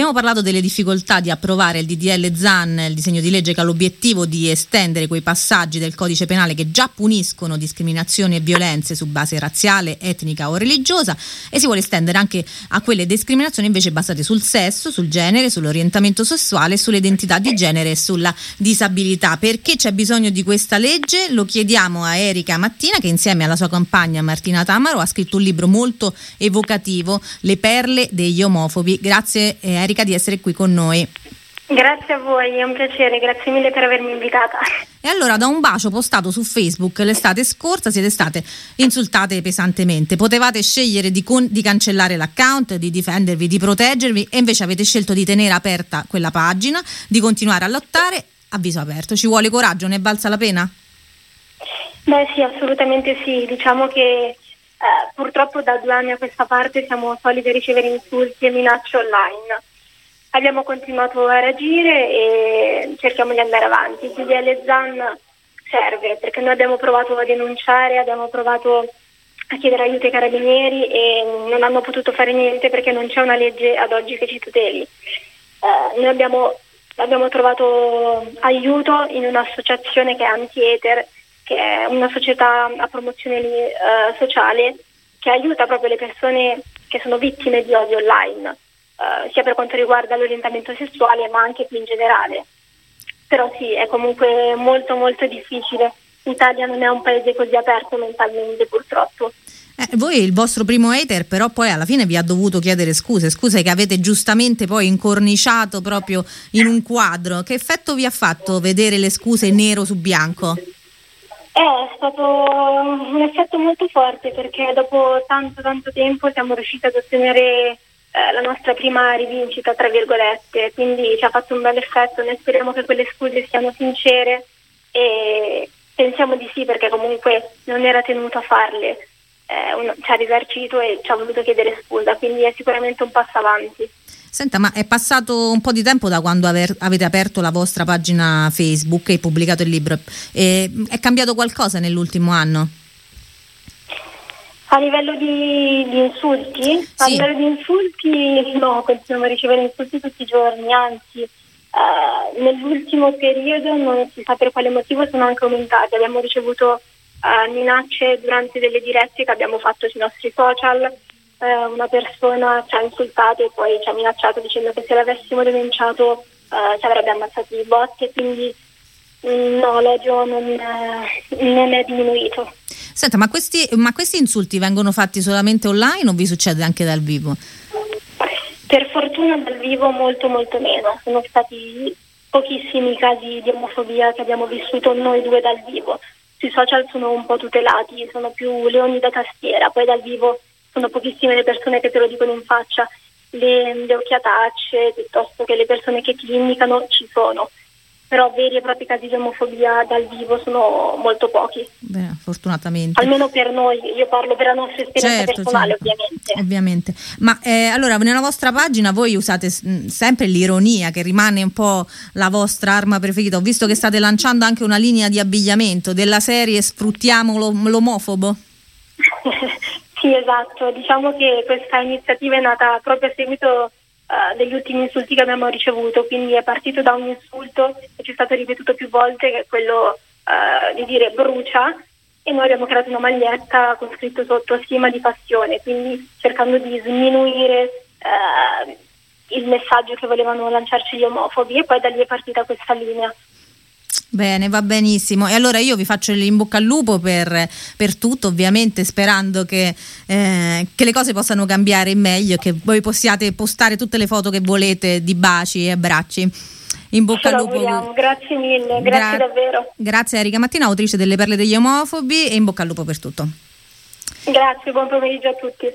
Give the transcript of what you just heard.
abbiamo parlato delle difficoltà di approvare il DDL ZAN, il disegno di legge che ha l'obiettivo di estendere quei passaggi del codice penale che già puniscono discriminazioni e violenze su base razziale, etnica o religiosa e si vuole estendere anche a quelle discriminazioni invece basate sul sesso, sul genere, sull'orientamento sessuale, sull'identità di genere e sulla disabilità. Perché c'è bisogno di questa legge? Lo chiediamo a Erika Mattina che insieme alla sua compagna Martina Tamaro ha scritto un libro molto evocativo, Le perle degli omofobi. Grazie eh, Erika di essere qui con noi. Grazie a voi, è un piacere, grazie mille per avermi invitata. E allora, da un bacio postato su Facebook l'estate scorsa, siete state insultate pesantemente. Potevate scegliere di, con- di, cancellare l'account, di difendervi, di proteggervi, e invece avete scelto di tenere aperta quella pagina, di continuare a lottare a viso aperto. Ci vuole coraggio, ne è valsa la pena? Beh, sì, assolutamente sì. Diciamo che eh, purtroppo da due anni a questa parte siamo soliti ricevere insulti e minacce online abbiamo continuato a reagire e cerchiamo di andare avanti. Il DDL ZAN serve perché noi abbiamo provato a denunciare, abbiamo provato a chiedere aiuto ai carabinieri e non hanno potuto fare niente perché non c'è una legge ad oggi che ci tuteli. Uh, noi abbiamo, abbiamo, trovato aiuto in un'associazione che è Anti-Ether, che è una società a promozione uh, sociale che aiuta proprio le persone che sono vittime di odio online eh, sia per quanto riguarda l'orientamento sessuale ma anche più in generale. Però sì, è comunque molto molto difficile. L'Italia non è un paese così aperto mentalmente purtroppo. Eh, voi il vostro primo hater però poi alla fine vi ha dovuto chiedere scuse, scuse che avete giustamente poi incorniciato proprio in un quadro. Che effetto vi ha fatto vedere le scuse nero su bianco? Eh, è stato un effetto molto forte perché dopo tanto tanto tempo siamo riusciti ad ottenere eh, la nostra prima rivincita, tra virgolette, quindi ci ha fatto un bel effetto, noi speriamo che quelle scuse siano sincere e pensiamo di sì perché comunque non era tenuto a farle, eh, uno, ci ha risarcito e ci ha voluto chiedere scusa, quindi è sicuramente un passo avanti. Senta, ma è passato un po' di tempo da quando aver, avete aperto la vostra pagina Facebook e pubblicato il libro. E, è cambiato qualcosa nell'ultimo anno? A livello di, di insulti? Sì. A livello di insulti no, continuiamo a ricevere insulti tutti i giorni, anzi uh, nell'ultimo periodo non si sa per quale motivo sono anche aumentati. Abbiamo ricevuto uh, minacce durante delle dirette che abbiamo fatto sui nostri social. Uh, una persona ci ha insultato e poi ci ha minacciato dicendo che se l'avessimo denunciato ci avrebbe ammazzato di botte, quindi mm, no, l'odio non, non è diminuito. Senta, ma questi, ma questi insulti vengono fatti solamente online o vi succede anche dal vivo? Per fortuna dal vivo molto molto meno, sono stati pochissimi casi di omofobia che abbiamo vissuto noi due dal vivo. Sui social sono un po' tutelati, sono più leoni da tastiera, poi dal vivo sono pochissime le persone che te lo dicono in faccia, le, le occhiatacce piuttosto che le persone che ti indicano ci sono però veri e propri casi di omofobia dal vivo sono molto pochi. Beh, fortunatamente. Almeno per noi, io parlo per la nostra esperienza certo, personale certo. ovviamente. Ovviamente. Ma eh, allora nella vostra pagina voi usate mh, sempre l'ironia che rimane un po' la vostra arma preferita. Ho visto che state lanciando anche una linea di abbigliamento della serie Sfruttiamo l'omofobo. sì, esatto. Diciamo che questa iniziativa è nata proprio a seguito uh, degli ultimi insulti che abbiamo ricevuto, quindi è partito da un insulto che ci è stato ripetuto più volte, che è quello uh, di dire brucia, e noi abbiamo creato una maglietta con scritto sotto stima di passione, quindi cercando di sminuire uh, il messaggio che volevano lanciarci gli omofobi e poi da lì è partita questa linea. Bene, va benissimo. E allora io vi faccio in bocca al lupo per, per tutto, ovviamente sperando che, eh, che, le cose possano cambiare in meglio che voi possiate postare tutte le foto che volete di baci e abbracci. In bocca al lupo. Grazie mille, grazie Gra- davvero. Grazie Erika Mattina, autrice delle Perle degli Omofobi e in bocca al lupo per tutto. Grazie, buon pomeriggio a tutti.